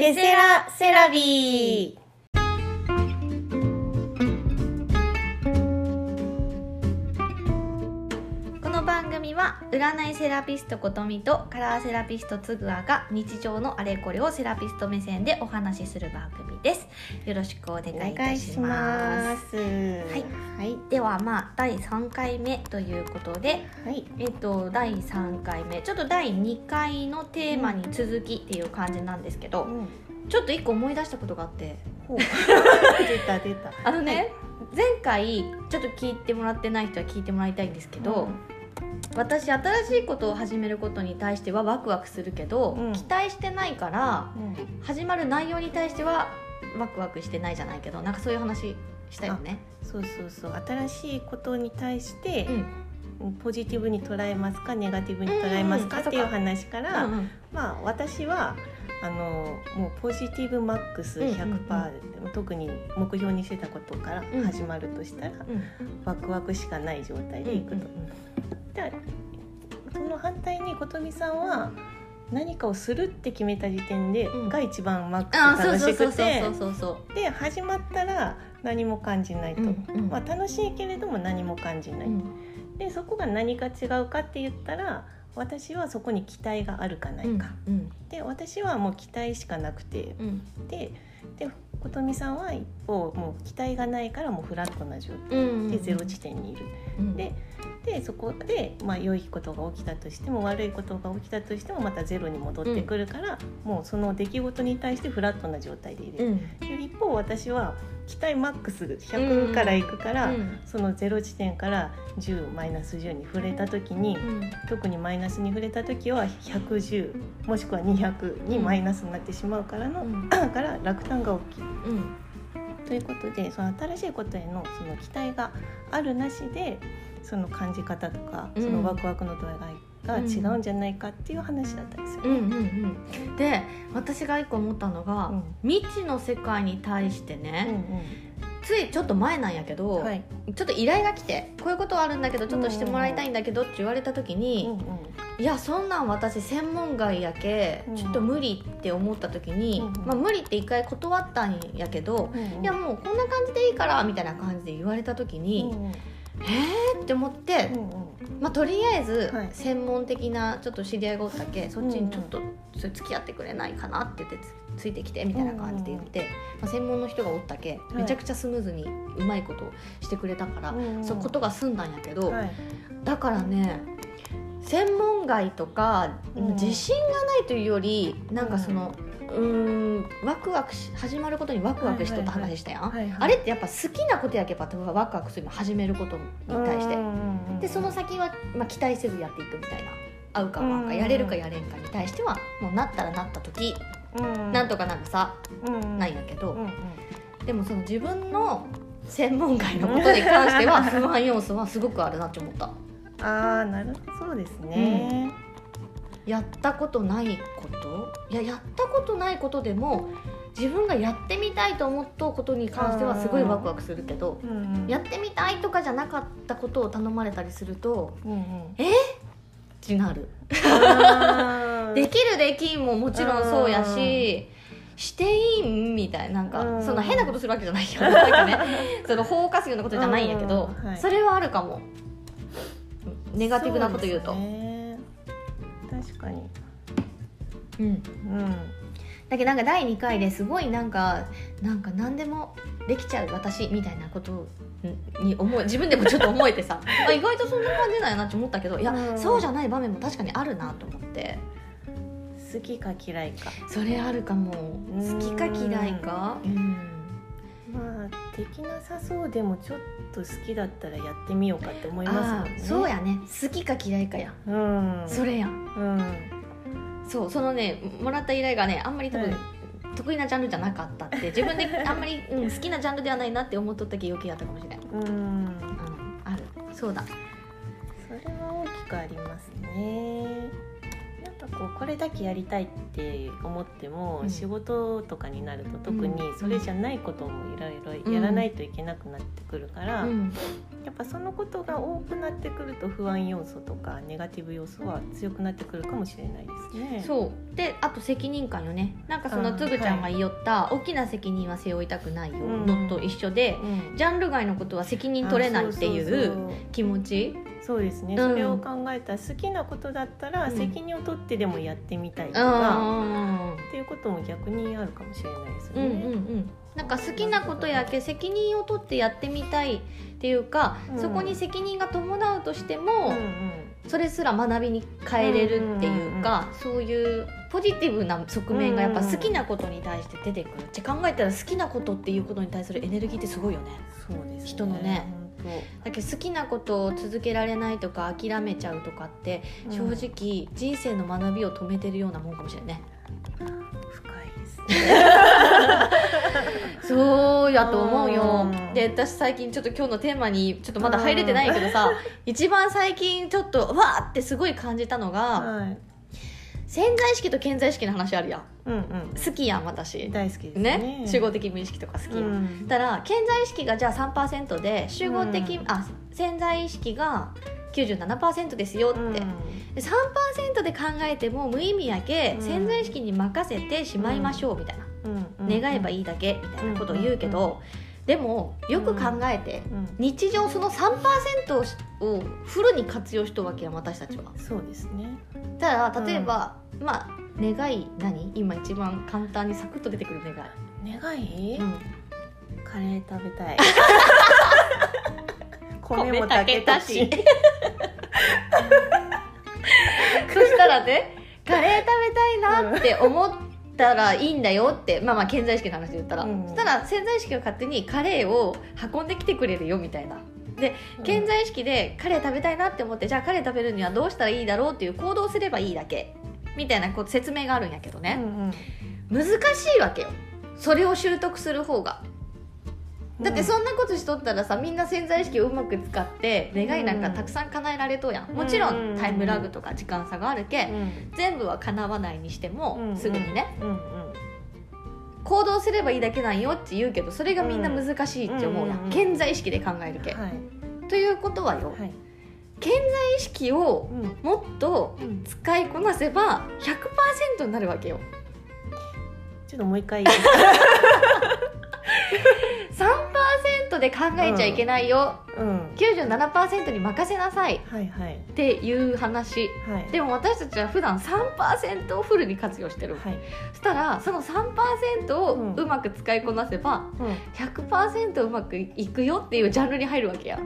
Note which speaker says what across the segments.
Speaker 1: ケセラセラビー。組は占いセラピストことみとカラーセラピストつぐあが日常のあれこれをセラピスト目線でお話しする番組ですよろしくお願いいたします
Speaker 2: す。
Speaker 1: はい
Speaker 2: はい。
Speaker 1: ではまあ第3回目ということで
Speaker 2: はい。
Speaker 1: えっと第3回目ちょっと第2回のテーマに続きっていう感じなんですけど、
Speaker 2: うん。
Speaker 1: ちょっと一個思い出したことがあって
Speaker 2: 出た出た。
Speaker 1: あのね、
Speaker 2: はい
Speaker 1: 前回ちょっと聞いてもらってない人は聞いてもらいたいんですけど、私新しいことを始めることに対してはワクワクするけど、
Speaker 2: うん。
Speaker 1: 期待してないから
Speaker 2: うん。
Speaker 1: 始まる内容に対してはワクワクしてないじゃないけどなんかそういう話したよね。
Speaker 2: そうそうそう。新しいことに対して
Speaker 1: うん。
Speaker 2: ポジティブに捉えますか、ネガティブに捉えますか
Speaker 1: うん
Speaker 2: っていう話から、
Speaker 1: うんうん。
Speaker 2: まあ私は。あのもうポジティブマックス100%、
Speaker 1: うんうん。
Speaker 2: 特に目標にしてたことから
Speaker 1: うん。
Speaker 2: 始まるとしたら、
Speaker 1: うん。
Speaker 2: ワクワクしかない状態でいくと、でその反対に琴美さんは何かをするって決めた時点で、
Speaker 1: うん。
Speaker 2: が一番マックス楽しくてで始まったら何も感じないと、
Speaker 1: うんうん。
Speaker 2: まあ、楽しいけれども何も感じない、
Speaker 1: うん。
Speaker 2: でそこが何か違うかって言ったら私はそこに期待があるかないか、
Speaker 1: うん
Speaker 2: で私はもう期待しかなくて。
Speaker 1: うん。
Speaker 2: でで琴美さんは一方もう期待がないからもうフラットな状態
Speaker 1: うん
Speaker 2: でゼロ地点にいる。
Speaker 1: うん
Speaker 2: ででそこで、まあ、良いことが起きたとしても悪いことが起きたとしてもまたゼロに戻ってくるから、もうその出来事に対してフラットな状態でいる、
Speaker 1: うん。
Speaker 2: で一方私は期待マックス100からいくから、
Speaker 1: うん
Speaker 2: そのゼロ地点から10マイナス10に触れた時に、
Speaker 1: うん。
Speaker 2: 特にマイナスに触れた時は110もしくは200にマイナスになってしまうからの、
Speaker 1: うん。
Speaker 2: から落胆が起きる。
Speaker 1: うん。
Speaker 2: ということでその新しいことへのその期待があるなしでその感じ方とか
Speaker 1: うん。
Speaker 2: そのワクワクの度合いが違うんじゃないかっていう話だったんですよ。
Speaker 1: うんうんうん。で私が一個思ったのが、
Speaker 2: うん。
Speaker 1: 未知の世界に対して
Speaker 2: うん
Speaker 1: ね、ついちょっと前なんやけど、
Speaker 2: うんはい。
Speaker 1: ちょっと依頼が来てこういうことはあるんだけどちょっとしてもらいたいんだけどって言われた時に、
Speaker 2: うんうん。
Speaker 1: いやそんなん私専門外やけ
Speaker 2: うん。
Speaker 1: ちょっと無理って思った時に、
Speaker 2: うん
Speaker 1: まあ、無理って一回断ったんやけど、
Speaker 2: うん
Speaker 1: いやもうこんな感じでいいからみたいな感じで言われた時
Speaker 2: うん
Speaker 1: に、
Speaker 2: うん
Speaker 1: えーって思って、
Speaker 2: うんうん。
Speaker 1: まあ、とりあえず
Speaker 2: はい。
Speaker 1: 専門的なちょっと知り合いがおったけ、そっちにちょっとそれ付き合ってくれないかなって言ってつついてきてみたいな感じで言って、まあ、専門の人がおったけ
Speaker 2: い。
Speaker 1: めちゃくちゃスムーズにうまいことをしてくれたから、
Speaker 2: うんうん。
Speaker 1: そうことが済んだんやけど、
Speaker 2: はい。
Speaker 1: だからね専門外とか、
Speaker 2: うん
Speaker 1: 自信がないというよりなんかその。うーんワクワクし始まることにワクワクしとった話したやん、
Speaker 2: はいはい
Speaker 1: あれってやっぱ好きなことやけばワクワクするの始めることに対して。でその先は、まあ、期待せずやっていくみたいな合うか合わんか
Speaker 2: うん
Speaker 1: やれるかやれんかに対してはもうなったらなった時、
Speaker 2: うん。
Speaker 1: なんとかなるさ
Speaker 2: うん。
Speaker 1: ないんやけど、でもその自分の専門外のことに関しては不安要素はすごくあるなって思った。
Speaker 2: ああなるほど。そうですね。
Speaker 1: やったことないこと？いややったことないことでも自分がやってみたいと思ったことに関してはすごいワクワクするけど
Speaker 2: うんうん
Speaker 1: やってみたいとかじゃなかったことを頼まれたりすると
Speaker 2: うんうん。
Speaker 1: ってなる。できるできんももちろんそうやししていいんみたいななんか
Speaker 2: うん
Speaker 1: そんな変なことするわけじゃないよ。なんかねその法を犯すようなことじゃないんやけど
Speaker 2: うんはい。
Speaker 1: それはあるかも。ネガティブなこと言うと
Speaker 2: 確かに。
Speaker 1: うん。
Speaker 2: うん。
Speaker 1: だけどなんか第2回ですごいなんかなんか何でもできちゃう私みたいなことに思い 自分でもちょっと思えてさ。あ意外とそんな感じなんやなって思ったけどいや、
Speaker 2: うん。
Speaker 1: そうじゃない場面も確かにあるなと思って。
Speaker 2: 好きか嫌いか。
Speaker 1: それあるかも。
Speaker 2: うん
Speaker 1: 好きか嫌いか？うん
Speaker 2: まあできなさそうでもちょっと好きだったらやってみようかって思います
Speaker 1: あ
Speaker 2: もんね。
Speaker 1: あそうやね。好きか嫌いかや、
Speaker 2: うん。
Speaker 1: それやん。
Speaker 2: うん。
Speaker 1: そうそのねもらった依頼がねあんまり多分、
Speaker 2: はい
Speaker 1: 得意なジャンルじゃなかったって自分で あんまり、うん、好きなジャンルではないなって思っとったけ余計やったかもしれない、
Speaker 2: うん。
Speaker 1: うん、ある。そうだ。
Speaker 2: それは大きくありますねこうこれだけやりたいって思っても、
Speaker 1: うん。
Speaker 2: 仕事とかになると特に
Speaker 1: うん。
Speaker 2: それじゃないこともいろいろやらないといけなくなってくるから、
Speaker 1: うん。
Speaker 2: やっぱそのことが多くなってくると不安要素とかネガティブ要素は強くなってくるかもしれないですね。
Speaker 1: そう。であと責任感よね。なんかその
Speaker 2: うん
Speaker 1: つぐちゃんが言いよった、大きな責任は背負いたくないよ。
Speaker 2: うん。
Speaker 1: のと一緒で、
Speaker 2: うん。
Speaker 1: ジャンル外のことは責任取れないってい
Speaker 2: う。
Speaker 1: 気持ち
Speaker 2: そうですね、
Speaker 1: うん。
Speaker 2: それを考えたら好きなことだったら
Speaker 1: うん。
Speaker 2: 責任を取ってでもやってみたいと
Speaker 1: うんう
Speaker 2: か、
Speaker 1: ん。
Speaker 2: っていうことも逆にあるかもしれないですよ
Speaker 1: うんうん
Speaker 2: ね。
Speaker 1: うん。なんか好きなことやけ責任を取ってやってみたいっていうか、
Speaker 2: うん。
Speaker 1: そこに責任が伴うとしても、
Speaker 2: うんうん。
Speaker 1: それすら学びに変えれるっていうか、そういうポジティブな側面がやっぱ好きなことに対して出てくる。って考えたら好きなことっていうことに対するエネルギーってすごいよね。
Speaker 2: そうですね。
Speaker 1: 人のね。
Speaker 2: 本
Speaker 1: だけど好きなことを続けられないとか諦めちゃうとかって
Speaker 2: 当
Speaker 1: 正直人生の学びを止めてるようなもんかもしれないね、
Speaker 2: ですね。
Speaker 1: そうやと思うよ。
Speaker 2: うん。
Speaker 1: で私最近ちょっと今日のテーマにちょっとまだ入れてないけどさ一番最近ちょっとわーってすごい感じたのが
Speaker 2: はい。
Speaker 1: 潜在意識と顕在意識の話あるやん。
Speaker 2: うんうん。
Speaker 1: 好きやん私。
Speaker 2: 大好きです
Speaker 1: ね。
Speaker 2: ね？
Speaker 1: 集合的無意識とか好きやん、
Speaker 2: うん。
Speaker 1: だから潜在意識がじゃあ3%で集合的、
Speaker 2: うん。
Speaker 1: あ潜在意識が97%ですよって、
Speaker 2: うん。
Speaker 1: で3%で考えても無意味やけ、
Speaker 2: うん。
Speaker 1: 潜在意識に任せてしまいましょうみたいな、
Speaker 2: うん
Speaker 1: 願えばいいだけみたいなことを言うけど、でもよく考えて、
Speaker 2: うん
Speaker 1: 日常その3%ををフルに活用しとるわけやん私たちは。
Speaker 2: そうですね。
Speaker 1: ただ例えば、まあ願い何？今一番簡単にサクッと出てくる願い、
Speaker 2: 願い、
Speaker 1: うん
Speaker 2: カレー食べたい。
Speaker 1: 米
Speaker 2: 米も炊けたし。
Speaker 1: そしたらねカレー食べたいなって思ったらいいんだよってまあまあ潜在意識の話で言ったら、
Speaker 2: うん。
Speaker 1: そしたら潜在意識が勝手にカレーを運んできてくれるよみたいな。で潜在意識でカレー食べたいなって思ってじゃあカレー食べるにはどうしたらいいだろうっていう行動すればいいだけ。みたいなこう説明があるんやけど
Speaker 2: うん
Speaker 1: ね、
Speaker 2: うん。
Speaker 1: 難しいわけよ。それを習得する方がだってそんなことしとったらさみんな潜在意識をうまく使って願いなんかたくさん叶えられとうやん。もちろんタイムラグとか時間差があるけ
Speaker 2: ん、
Speaker 1: 全部は叶わないにしてもすぐにね、行動すればいいだけなんよって言うけどそれがみんな難しいって思うや
Speaker 2: ん。
Speaker 1: 潜在意識で考えるけ、
Speaker 2: はい、
Speaker 1: ということはよ、
Speaker 2: はい。
Speaker 1: 潜在意識をもっと使いこなせば100%になるわけよ。
Speaker 2: ちょっともう一回。トで
Speaker 1: 考えちゃいけないよ、
Speaker 2: うん、
Speaker 1: 97%に任せなさい。っていう話、
Speaker 2: はい、
Speaker 1: でも私たちは普段3%をフルに活用してる、
Speaker 2: はい、
Speaker 1: そしたらその3%を
Speaker 2: う
Speaker 1: まく使いこなせば、
Speaker 2: うん。
Speaker 1: うん、100%うまくいくよっていうジャンルに入るわけや。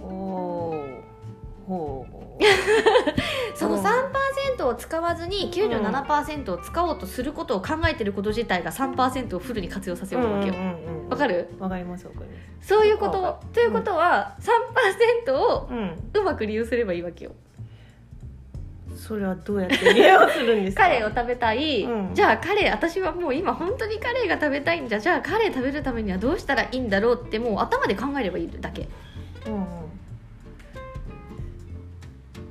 Speaker 2: おほう
Speaker 1: その3%を使わずに97%を使おうとすることを考えてること自体が3%をフルに活用させようとわけよ。うんうんうん。わかる？
Speaker 2: わかりますわかりま
Speaker 1: そういうこと。ということは3%を
Speaker 2: すうん。
Speaker 1: うまく利用すればいいわけよ。
Speaker 2: それはどうやって利用するんですか？
Speaker 1: カレーを食べたい、
Speaker 2: うん。
Speaker 1: じゃあカレー私はもう今本当にカレーが食べたいんじゃじゃあカレー食べるためにはどうしたらいいんだろうってもう頭で考えればいいだけ。
Speaker 2: うんうん。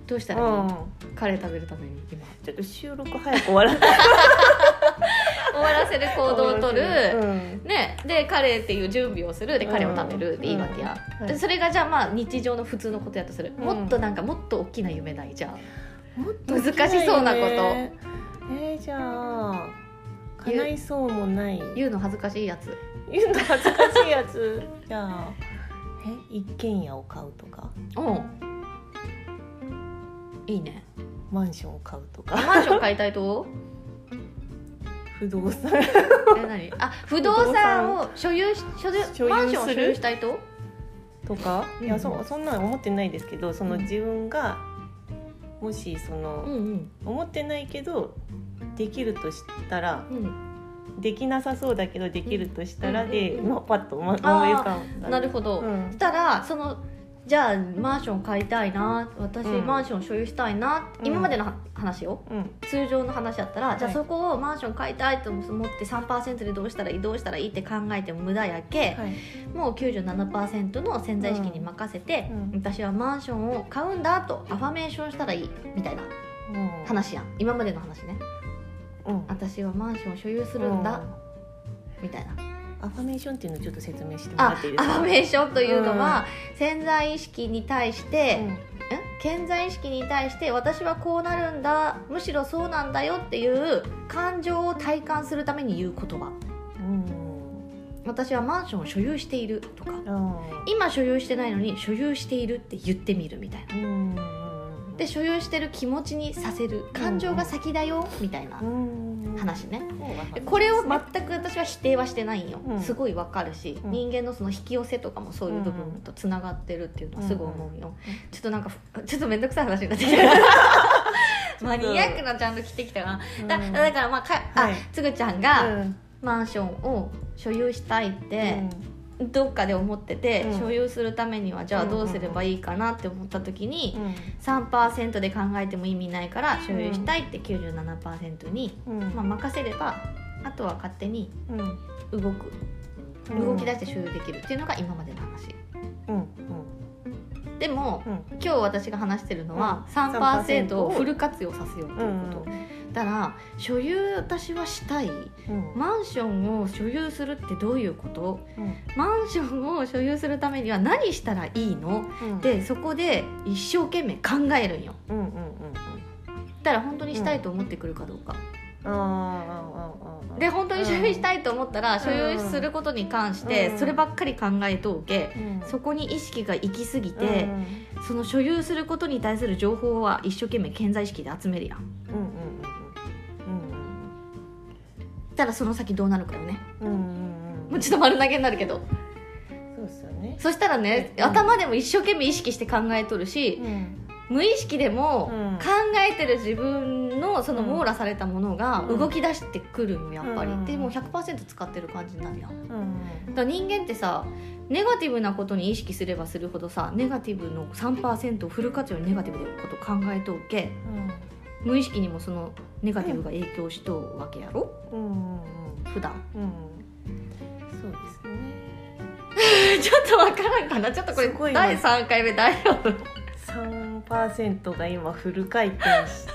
Speaker 1: どうしたらいい、
Speaker 2: うん
Speaker 1: カレー食べるために今。
Speaker 2: ちょっと収録早く終わらない
Speaker 1: 終わらせる行動をとる、
Speaker 2: うん。
Speaker 1: ね、でカレーっていう準備をする。でカレーを食べるでいいわけや、
Speaker 2: うん。
Speaker 1: でそれがじゃあまあ日常の普通のことやとする、
Speaker 2: うん。
Speaker 1: もっとなんかもっと大きな夢ない。じゃあ
Speaker 2: もっと
Speaker 1: 難しそうなこと。
Speaker 2: えー、じゃあ叶いそうもない。
Speaker 1: 言うの恥ずかしいやつ。
Speaker 2: 言うの恥ずかしいやつ。じゃあえ一軒家を買うとか？
Speaker 1: う。んいいね。
Speaker 2: マンションを買うとか？
Speaker 1: マンション買いたいと？
Speaker 2: 不動産。
Speaker 1: え何？あ不動産を所有し所有
Speaker 2: 所有
Speaker 1: マンションを所有したいと？
Speaker 2: とか？いやそそんなの思ってないですけどその
Speaker 1: うん。
Speaker 2: 自分がもしその、
Speaker 1: ん
Speaker 2: 思ってないけどできるとしたら
Speaker 1: うん。
Speaker 2: できなさそうだけどできるとしたらで、
Speaker 1: うん
Speaker 2: まあ、パッと思い浮かんだ。
Speaker 1: なるほど、
Speaker 2: うん。
Speaker 1: そしたらそのじゃあマンション買いたいな私、
Speaker 2: うん。
Speaker 1: マンション所有したいな
Speaker 2: うん。
Speaker 1: 今までのは話よ
Speaker 2: うん。
Speaker 1: 通常の話だったら、じゃあ
Speaker 2: はい
Speaker 1: そこをマンション買いたいと思って3%でどうしたらいいどうしたらいいって考えても無駄やけ、
Speaker 2: はい。
Speaker 1: もう97%の潜在意識に任せて、
Speaker 2: うん。
Speaker 1: 私はマンションを買うんだとアファメーションしたらいいみたいな
Speaker 2: うん。
Speaker 1: 話やん。今までの話ね。
Speaker 2: うん。
Speaker 1: 私はマンションを所有するんだ、みたいな
Speaker 2: アファメーションっていうのをちょっと説明してもら
Speaker 1: あ
Speaker 2: っていいですか？
Speaker 1: アファメーションというのは、潜在意識に対して、
Speaker 2: うん。
Speaker 1: ん潜在意識に対して私はこうなるんだむしろそうなんだよっていう感情を体感するために言う言葉。
Speaker 2: うん。
Speaker 1: 私はマンションを所有しているとか
Speaker 2: あ
Speaker 1: 今所有してないのに所有しているって言ってみるみたいな。
Speaker 2: ーうん
Speaker 1: で所有してる気持ちにさせる。感情が先だよみたいな。
Speaker 2: うん
Speaker 1: 話ね。
Speaker 2: うん
Speaker 1: これを全く私は否定はしてないんよ、
Speaker 2: うん。
Speaker 1: すごいわかるし、
Speaker 2: うん。
Speaker 1: 人間のその引き寄せとかもそういう部分とつながってるっていうのはすごい思うよ、ちょっとなんかちょっと面倒くさい話になってきた。マニアックなちゃんと来てきたな、だ
Speaker 2: うん。
Speaker 1: だからまあか、あ
Speaker 2: はい。
Speaker 1: つぐちゃんが
Speaker 2: うん。
Speaker 1: マンションを所有したいって、どっかで思ってて、
Speaker 2: うん。
Speaker 1: 所有するためにはじゃあどうすればいいかなって思った時に、
Speaker 2: うん。
Speaker 1: 3%で考えても意味ないから所有したいって97%に、
Speaker 2: うん。
Speaker 1: まあ、任せればあとは勝手に
Speaker 2: うん。
Speaker 1: 動く。
Speaker 2: うん。
Speaker 1: 動き出して所有できるっていうのが今までの話。
Speaker 2: うん。
Speaker 1: でも
Speaker 2: うん。
Speaker 1: 今日私が話してるのは
Speaker 2: うん。
Speaker 1: 3%を
Speaker 2: を
Speaker 1: フル活用させようということ、だから所有私はしたい。
Speaker 2: うん。
Speaker 1: マンションを所有するってどういうこと？
Speaker 2: うん。
Speaker 1: マンションを所有するためには何したらいいの？
Speaker 2: うん。
Speaker 1: でそこで一生懸命考えるんよ。
Speaker 2: うんうんうん
Speaker 1: だから本当にしたいと思ってくるかどうか、で本当に所有したいと思ったら所有することに関して
Speaker 2: うん。
Speaker 1: そればっかり考えとうけ。
Speaker 2: うん。
Speaker 1: そこに意識が行き過ぎて
Speaker 2: うん。
Speaker 1: その所有することに対する情報は一生懸命健在意識で集めるやん
Speaker 2: うんうん
Speaker 1: たらその先どうなるかよね。
Speaker 2: うんうんうんうん。
Speaker 1: もうちょっと丸投げになるけど。
Speaker 2: そうっすよね。
Speaker 1: そしたらね
Speaker 2: うん。
Speaker 1: 頭でも一生懸命意識して考えとるし
Speaker 2: うん。
Speaker 1: 無意識でも
Speaker 2: うん。
Speaker 1: 考えてる自分のその網羅されたものが
Speaker 2: うん。
Speaker 1: 動き出してくるんよやっぱり。
Speaker 2: うん。
Speaker 1: でもう100%使ってる感じになるやん。
Speaker 2: うん。
Speaker 1: だ人間ってさネガティブなことに意識すればするほどさネガティブの3%をフル活用にネガティブなこと考えとうけ無意識にもそのネガティブが影響しとうわけやろ？
Speaker 2: うんうんうん。
Speaker 1: 普段。
Speaker 2: うん。そうですね。
Speaker 1: ちょっとわからんかな。ちょっとこれ第3回目大丈夫
Speaker 2: 3%が今フル回転して。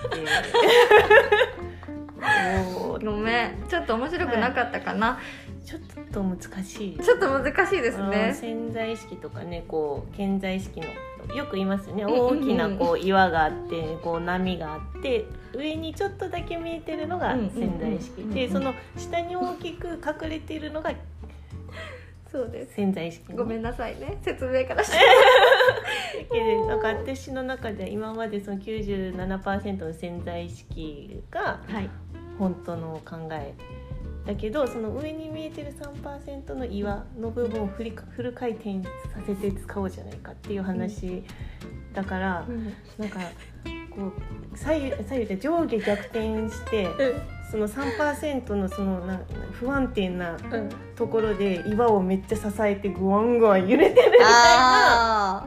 Speaker 1: ごめん。ちょっと面白くなかったかな、
Speaker 2: ちょっと難しい。
Speaker 1: ちょっと難しいです
Speaker 2: うん。
Speaker 1: ね
Speaker 2: 潜在意識とかねこう潜在意識のよく言いますよね。大きなこう岩があってこう波があって上にちょっとだけ見えてるのが
Speaker 1: うんうんうん
Speaker 2: 潜在意識
Speaker 1: うんうん。
Speaker 2: でその下に大きく隠れているのが
Speaker 1: そうです。
Speaker 2: 潜在意識
Speaker 1: ごめんなさいね。説明からして。
Speaker 2: なんか私の中では今までその97%の潜在意識が
Speaker 1: はい。
Speaker 2: 本当の考えだけどその上に見えてる3%の岩の部分をフリフル回転させて使おうじゃないかっていう話だから、なんかこう左右左右で上下逆転してその3%のそのな不安定な
Speaker 1: うん。
Speaker 2: ところで岩をめっちゃ支えてグワングワン揺れてるみたいな
Speaker 1: あ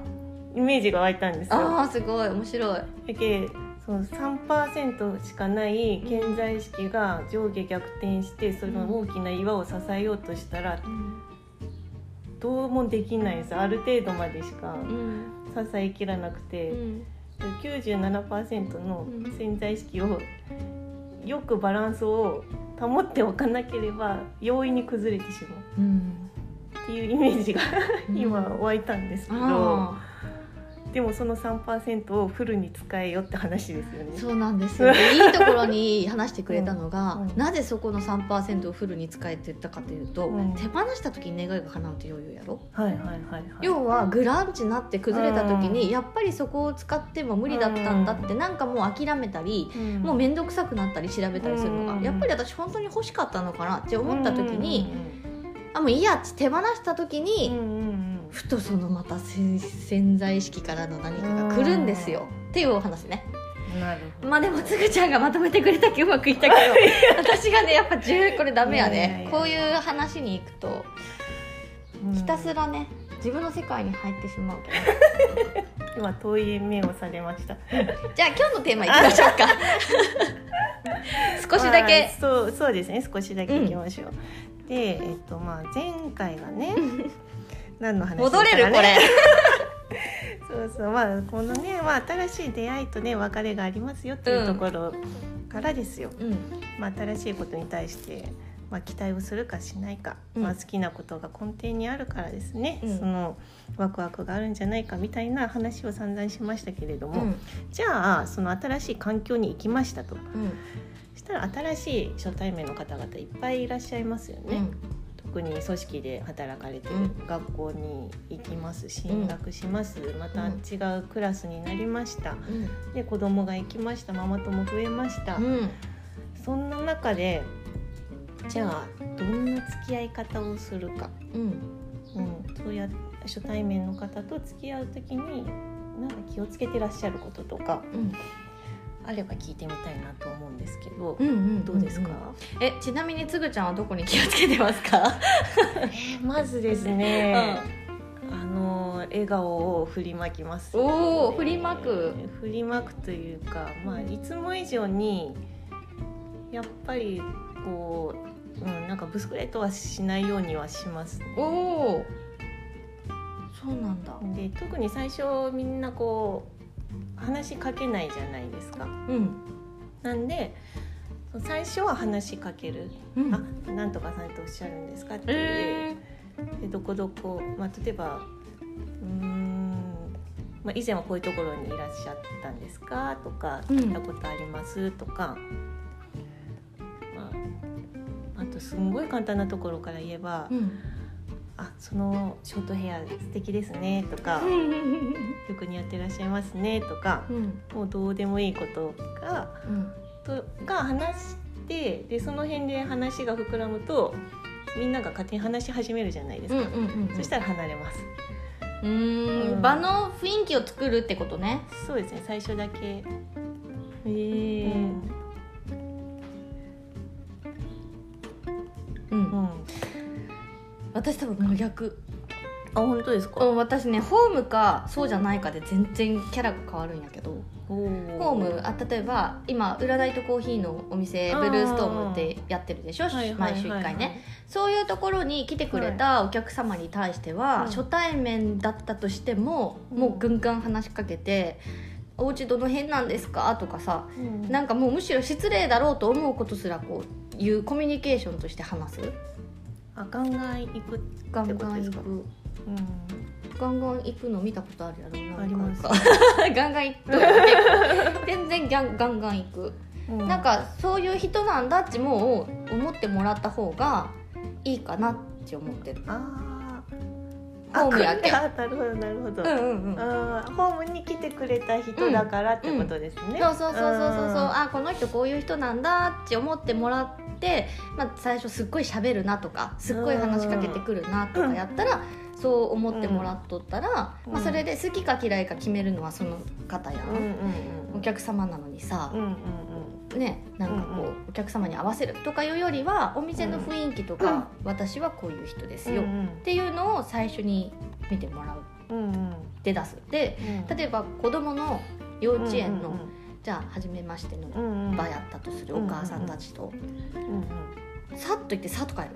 Speaker 2: イメージが湧いたんです
Speaker 1: ー
Speaker 2: よ。
Speaker 1: あーすごい。面白い。
Speaker 2: だけその3%しかない潜在意識が上下逆転してその大きな岩を支えようとしたらどうもできないんですある程度までしか
Speaker 1: うん。
Speaker 2: 支えきらなくて。
Speaker 1: うん
Speaker 2: 97%の潜在意識をよくバランスを保っておかなければ容易に崩れてしまう。
Speaker 1: うん。
Speaker 2: っていうイメージが 今湧いたんですけど。
Speaker 1: あ
Speaker 2: でもその3%をフルに使えよって話ですよね。
Speaker 1: ー。そうなんですよ、ね、いいところに話してくれたのが、
Speaker 2: うん。うん。
Speaker 1: なぜそこの3%をフルに使えって言ったかというと、
Speaker 2: うん。
Speaker 1: 手放した時に願いが叶うって余裕やろ？
Speaker 2: はいはいはいはい。
Speaker 1: 要はグランチになって崩れた時に、
Speaker 2: うん。
Speaker 1: やっぱりそこを使っても無理だったんだって、なんかもう諦めたり、
Speaker 2: うん。
Speaker 1: もう面倒くさくなったり調べたりするのが、
Speaker 2: うん。
Speaker 1: やっぱり私本当に欲しかったのかなって思った時に、あもういいやって手放した時に、
Speaker 2: うん
Speaker 1: ふとそのまた潜潜在意識からの何かが来るんですよ、っていうお話ね。
Speaker 2: うんなる。
Speaker 1: まあでもつぐちゃんがまとめてくれたけうまくいったけど私がねやっぱ10これダメやね。こういう話に行くと
Speaker 2: うん。
Speaker 1: ひたすらね自分の世界に入ってしまうけど。
Speaker 2: 今遠い目をされました。
Speaker 1: じゃあ今日のテーマいきましょうか。少しだけ、
Speaker 2: まあそうそうですね。少しだけいきましょう。でえっとまあ前回がね何の話でした
Speaker 1: 戻れるこれ。
Speaker 2: そうそう。まあこのねまあ新しい出会いとね別れがありますよっていうところからですよ。
Speaker 1: うん。
Speaker 2: まあ新しいことに対してまあ、期待をするかしないか、
Speaker 1: うん。
Speaker 2: まあ、好きなことが根底にあるからですね、
Speaker 1: うん。
Speaker 2: そのワクワクがあるんじゃないかみたいな話を散々しましたけれども、
Speaker 1: うん。
Speaker 2: じゃあその新しい環境に行きましたと。したら新しい初対面の方々いっぱいいらっしゃいますよね。特に組織で働かれてる、
Speaker 1: うん。
Speaker 2: 学校に行きます進
Speaker 1: うん。
Speaker 2: 学します、また
Speaker 1: うん
Speaker 2: 違うクラスになりました。
Speaker 1: うん。
Speaker 2: で子供が行きましたママ友増えました、
Speaker 1: うん。
Speaker 2: そんな中でじゃあどんな付き合い方をするか、
Speaker 1: うん。
Speaker 2: うん、そうや初対面の方と付き合う時になんか気をつけてらっしゃることとか。
Speaker 1: うん
Speaker 2: あれば聞いてみたいなと思うんですけど、
Speaker 1: うんうん
Speaker 2: どうですか、
Speaker 1: えちなみにつぐちゃんはどこに気をつけてますか？
Speaker 2: えーまずですね、あの笑顔を振りまきます、
Speaker 1: おー振りまく。
Speaker 2: 振りまくというか、まあ、いつも以上にやっぱりこう、うん、なんかブスクレートはしないようにはします、ね、
Speaker 1: おおそうなんだ。
Speaker 2: で特に最初みんなこう話しかけないじゃないですか。
Speaker 1: うん。
Speaker 2: なんで最初は話しかける「
Speaker 1: うん。
Speaker 2: あなんとかさんとおっしゃるんですか?」って、
Speaker 1: え
Speaker 2: でどこどこ、まあ、例えばうーん、まあ、以前はこういうところにいらっしゃったんですか？とか
Speaker 1: うん。
Speaker 2: 聞いたことあります、とか、まあ、あとすんごい簡単なところから言えば
Speaker 1: ー、うん「
Speaker 2: あそのショートヘア素敵ですね」とか「よく似合ってらっしゃいますね」とか
Speaker 1: うん
Speaker 2: もうどうでもいいことが
Speaker 1: うん
Speaker 2: とが話してでその辺で話が膨らむとみんなが勝手に話し始めるじゃないですか。そしたら離れます。
Speaker 1: うー
Speaker 2: うんん
Speaker 1: 場の雰囲気を作るってことね
Speaker 2: そうですね。最初だけ。
Speaker 1: へ
Speaker 2: う
Speaker 1: え
Speaker 2: ん。
Speaker 1: う
Speaker 2: うんん。
Speaker 1: 私多分真逆。
Speaker 2: あ、本当ですか？
Speaker 1: うん私ねホームかそうじゃないかで全然キャラが変わるんやけど。
Speaker 2: ホ
Speaker 1: ホームあ例えば今占いとコーヒーのお店ブルーストームってやってるでしょ？
Speaker 2: はいはいはい
Speaker 1: 毎週1回ね。そういうところに来てくれたお客様に対しては、
Speaker 2: うん。
Speaker 1: 初対面だったとしても、
Speaker 2: うん
Speaker 1: もうぐんがん話しかけて「お家どの辺なんですか?」とかさ
Speaker 2: うん。
Speaker 1: なんかもうむしろ失礼だろうと思うことすらこういうコミュニケーションとして話す
Speaker 2: あ、ガンガン行く。
Speaker 1: ガンガン行く。
Speaker 2: うん。
Speaker 1: ガンガン行くの見たことあるやろ？
Speaker 2: あります。
Speaker 1: ガンガン行く。全然ギャンガンガン行く。
Speaker 2: うん。
Speaker 1: なん。かそういう人なんだってもう思ってもらった方がいいかなって思ってる。
Speaker 2: あ
Speaker 1: ホームやけん。
Speaker 2: あ、なるほど、なるほど。
Speaker 1: うんうんうん。
Speaker 2: ホームに来てくれた人だからってことですね。
Speaker 1: そうそうそうそうそうそう。
Speaker 2: あ
Speaker 1: あこの人こういう人なんだって思ってもらって、まあ、最初すっごい喋るなとかすっごい話しかけてくるなとかやったら、そう思ってもらっとったら、
Speaker 2: うん
Speaker 1: まあ、それで好きか嫌いか決めるのはその方やん、
Speaker 2: うんうんうん。
Speaker 1: お客様なのにさ
Speaker 2: うん、うん
Speaker 1: ねなんかこう、
Speaker 2: うんう
Speaker 1: お客様に合わせるとかいうよりはお店の雰囲気とか、
Speaker 2: うん
Speaker 1: 私はこういう人です
Speaker 2: うん。
Speaker 1: よ、
Speaker 2: うん
Speaker 1: っていうのを最初に見てもらう
Speaker 2: うんうん
Speaker 1: で出すで
Speaker 2: うん。
Speaker 1: 例えば子供の幼稚園の、
Speaker 2: うん
Speaker 1: じゃあ初めましての
Speaker 2: うんうん。
Speaker 1: 場やったとするお母さんたちと、
Speaker 2: うん
Speaker 1: さっと行ってさっと帰る。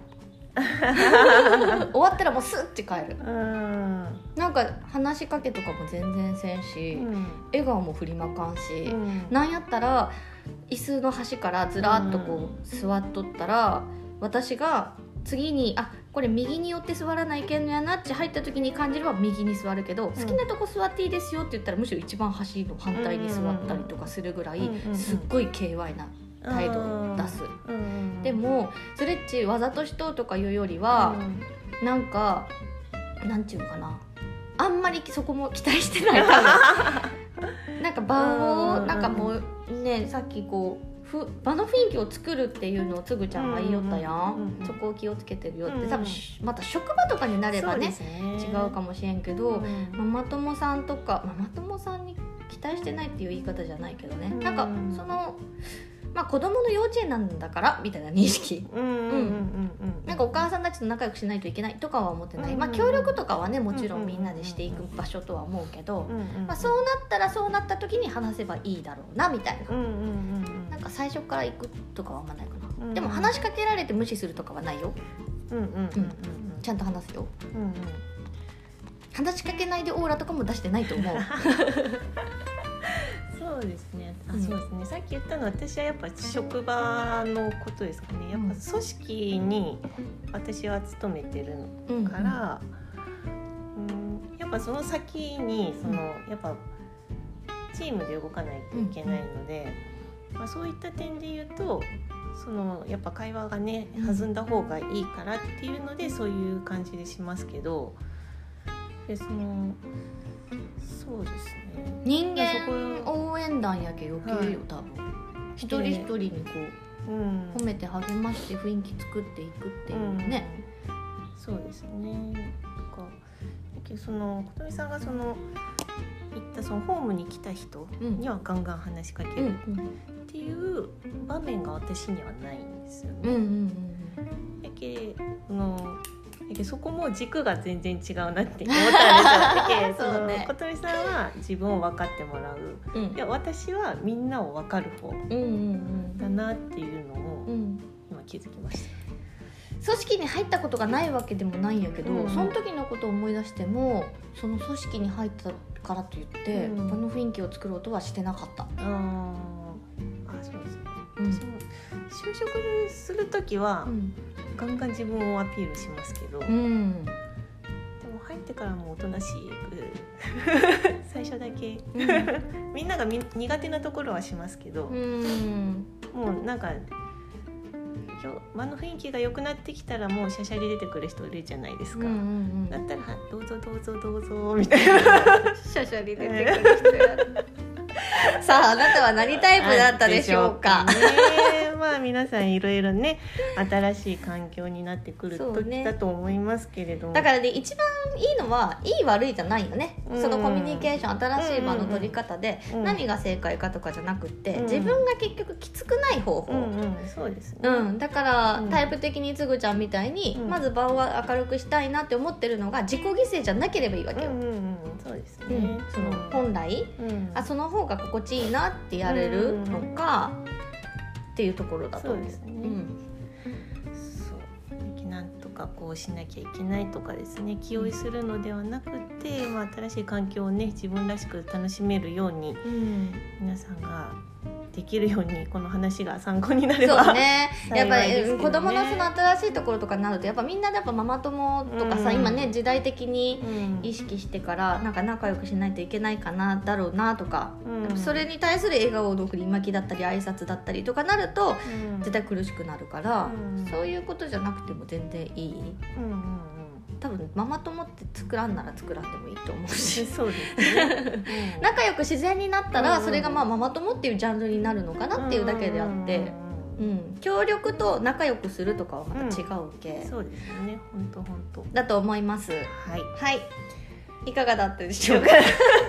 Speaker 1: 終わったらもうスッて帰る。
Speaker 2: うん。
Speaker 1: なんか話しかけとかも全然せんし、
Speaker 2: うん。
Speaker 1: 笑顔も振りまかんし、
Speaker 2: うん。
Speaker 1: なんやったら椅子の端からずらっとこう座っとったら私が次にあこれ右に寄って座らないけんのやなって入った時に感じれば右に座るけど、好きなとこ座っていいですよって言ったらむしろ一番端の反対に座ったりとかするぐらい、
Speaker 2: うんうん
Speaker 1: すっごい KY な態度を出す。
Speaker 2: うん
Speaker 1: でもストレッチわざとしとうとかいうよりは、なんかなんていうのかな。あんまりそこも期待してない多分。なんか場を
Speaker 2: うん。
Speaker 1: なんかもうねさっきこうふ場の雰囲気を作るっていうのをつぐちゃんが言いよったや
Speaker 2: うん
Speaker 1: そこを気をつけてるよっ
Speaker 2: うんうん。
Speaker 1: て多分しまた職場とかになればね違うか
Speaker 2: も
Speaker 1: もしれんけど、ママ友さんとかママ友さんに期待してないっていう言い方じゃないけどね、
Speaker 2: うん。
Speaker 1: なんかそのまあ子供の幼稚園なんだからみたいな認識。なんかお母さんたちと仲良くしないといけないとかは思ってない、
Speaker 2: うん
Speaker 1: まあ協力とかはねもちろんみんなでしていく場所とは思うけど、まあ、そうなったらそうなった時に話せばいいだろうなみたいな、か最初から行くとかはあんまないかな、
Speaker 2: うん
Speaker 1: でも話しかけられて無視するとかはないよ。
Speaker 2: うんうんうんうん
Speaker 1: ちゃんと話すよ。
Speaker 2: うんうん。
Speaker 1: 話しかけないでオーラとかも出してないと思う。
Speaker 2: そうですね。あ、
Speaker 1: うん。
Speaker 2: そうですね。さっき言ったのは私はやっぱ職場のことですかね。やっぱ組織に私は勤めてる
Speaker 1: うん
Speaker 2: から、うん、やっぱその先にそのやっぱチームで動かないといけないので、まあ、そういった点で言うとそのやっぱ会話がね
Speaker 1: うん。
Speaker 2: 弾んだ方がいいからっていうのでそういう感じでしますけどでそのそうですね。
Speaker 1: 人間応援団やけ余計よ多分。一人一人にこ
Speaker 2: うん。
Speaker 1: う褒めて励まして雰囲気作っていくっていうね、
Speaker 2: うん、そうですね。なんかその琴美さんがその言ったそのホームに来た人
Speaker 1: うん
Speaker 2: にはガンガン話しかけ
Speaker 1: うん。
Speaker 2: るっていう場面が私にはないんですよね。
Speaker 1: うんうんうん
Speaker 2: だけそのだけそこも軸が全然違うなって思ったんですよ。だけその
Speaker 1: そうね
Speaker 2: 琴美さんは自分を分かってもらう。
Speaker 1: うんうん
Speaker 2: いや私はみんなを分かる方だなっていうの
Speaker 1: う
Speaker 2: を
Speaker 1: ん
Speaker 2: 今気づきました。
Speaker 1: 組織に入ったことがないわけでもないんやけど、
Speaker 2: うん
Speaker 1: その時のことを思い出してもその組織に入ったからといって、
Speaker 2: うん
Speaker 1: 場の雰囲気を作ろうとはしてなかった、
Speaker 2: うですね。
Speaker 1: うん。
Speaker 2: その就職する時は
Speaker 1: うん。
Speaker 2: ガンガン自分をアピールしますけど、でも
Speaker 1: うん
Speaker 2: 入ってからもおとなしく 最初だけ。
Speaker 1: うん。
Speaker 2: みんながみ苦手なところはしますけど、
Speaker 1: うん。
Speaker 2: もうなんか今日場の雰囲気が良くなってきたらもうしゃしゃり出てくる人いるじゃないですか。
Speaker 1: うんうん
Speaker 2: だったらはどうぞどうぞどうぞみたいな。
Speaker 1: シャシャリ出てくる人さああなたは何タイプだったでしょうか？
Speaker 2: まあ皆さんいろいろね新しい環境になってくる
Speaker 1: そうね。
Speaker 2: 時だと思いますけれども、
Speaker 1: だからね一番いいのはいい悪いじゃないよね、
Speaker 2: うん。
Speaker 1: そのコミュニケーション新しい場の取り方で、
Speaker 2: うん
Speaker 1: 何が正解かとかじゃなくって、
Speaker 2: うん。
Speaker 1: 自分が結局きつくない方法、
Speaker 2: うんうんそうですね。
Speaker 1: うん、だから、
Speaker 2: うん。
Speaker 1: タイプ的につぐちゃんみたいに、
Speaker 2: うん。
Speaker 1: まず場を明るくしたいなって思ってるのが自己犠牲じゃなければいいわけよ、
Speaker 2: うんうんうん。そうですね。
Speaker 1: うん。その本来
Speaker 2: うん。
Speaker 1: あその方が心地いいなってやれるのか、っていうところだと思う。
Speaker 2: そうですね。うなんとかこうしなきゃいけないとかですね。気負いするのではなくて、まあ、新しい環境をね自分らしく楽しめるように
Speaker 1: うん。
Speaker 2: 皆さんができるようにこの話が参考になれば
Speaker 1: そうね。やっぱり、子供のその新しいところとかになるとやっぱみんなでやっぱママ友とかさ、
Speaker 2: うん。
Speaker 1: 今ね時代的に
Speaker 2: うん
Speaker 1: 意識してからなんか仲良くしないといけないかなだろうなとか、
Speaker 2: うん。
Speaker 1: それに対する笑顔の振り巻きだったり挨拶だったりとかなると
Speaker 2: うん。
Speaker 1: 絶対苦しくなるから、
Speaker 2: うん。
Speaker 1: そういうことじゃなくても全然いい。
Speaker 2: うんうんうん
Speaker 1: 多分ママ友って作らんなら作らんでもいいと思うし。
Speaker 2: そうですね。うん。
Speaker 1: 仲良く自然になったら
Speaker 2: うん。
Speaker 1: それがまあママ友っていうジャンルになるのかなっていうだけであって、うん、協力と仲良くするとかはまた違うけ、
Speaker 2: そうですよね。本当本当。
Speaker 1: だと思います。
Speaker 2: はい。
Speaker 1: はい。いかがだったでしょうか？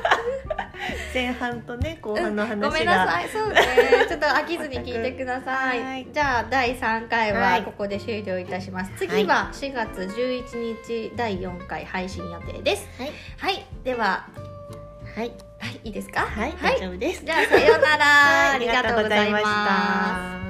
Speaker 2: 前半とね後半の話が。
Speaker 1: ごめんなさい。そうね。ちょっと飽きずに聞いてください、
Speaker 2: はい。
Speaker 1: じゃあ第3回
Speaker 2: は
Speaker 1: はいここで終了いたします、次は4月11日第4回配信予定です。
Speaker 2: はい。
Speaker 1: はい。では。
Speaker 2: はい。
Speaker 1: はいいいですか？
Speaker 2: はい、
Speaker 1: はい。
Speaker 2: 大丈夫です。
Speaker 1: じゃあさようなら、
Speaker 2: は
Speaker 1: い。
Speaker 2: ありがとうございま
Speaker 1: ま
Speaker 2: した。
Speaker 1: す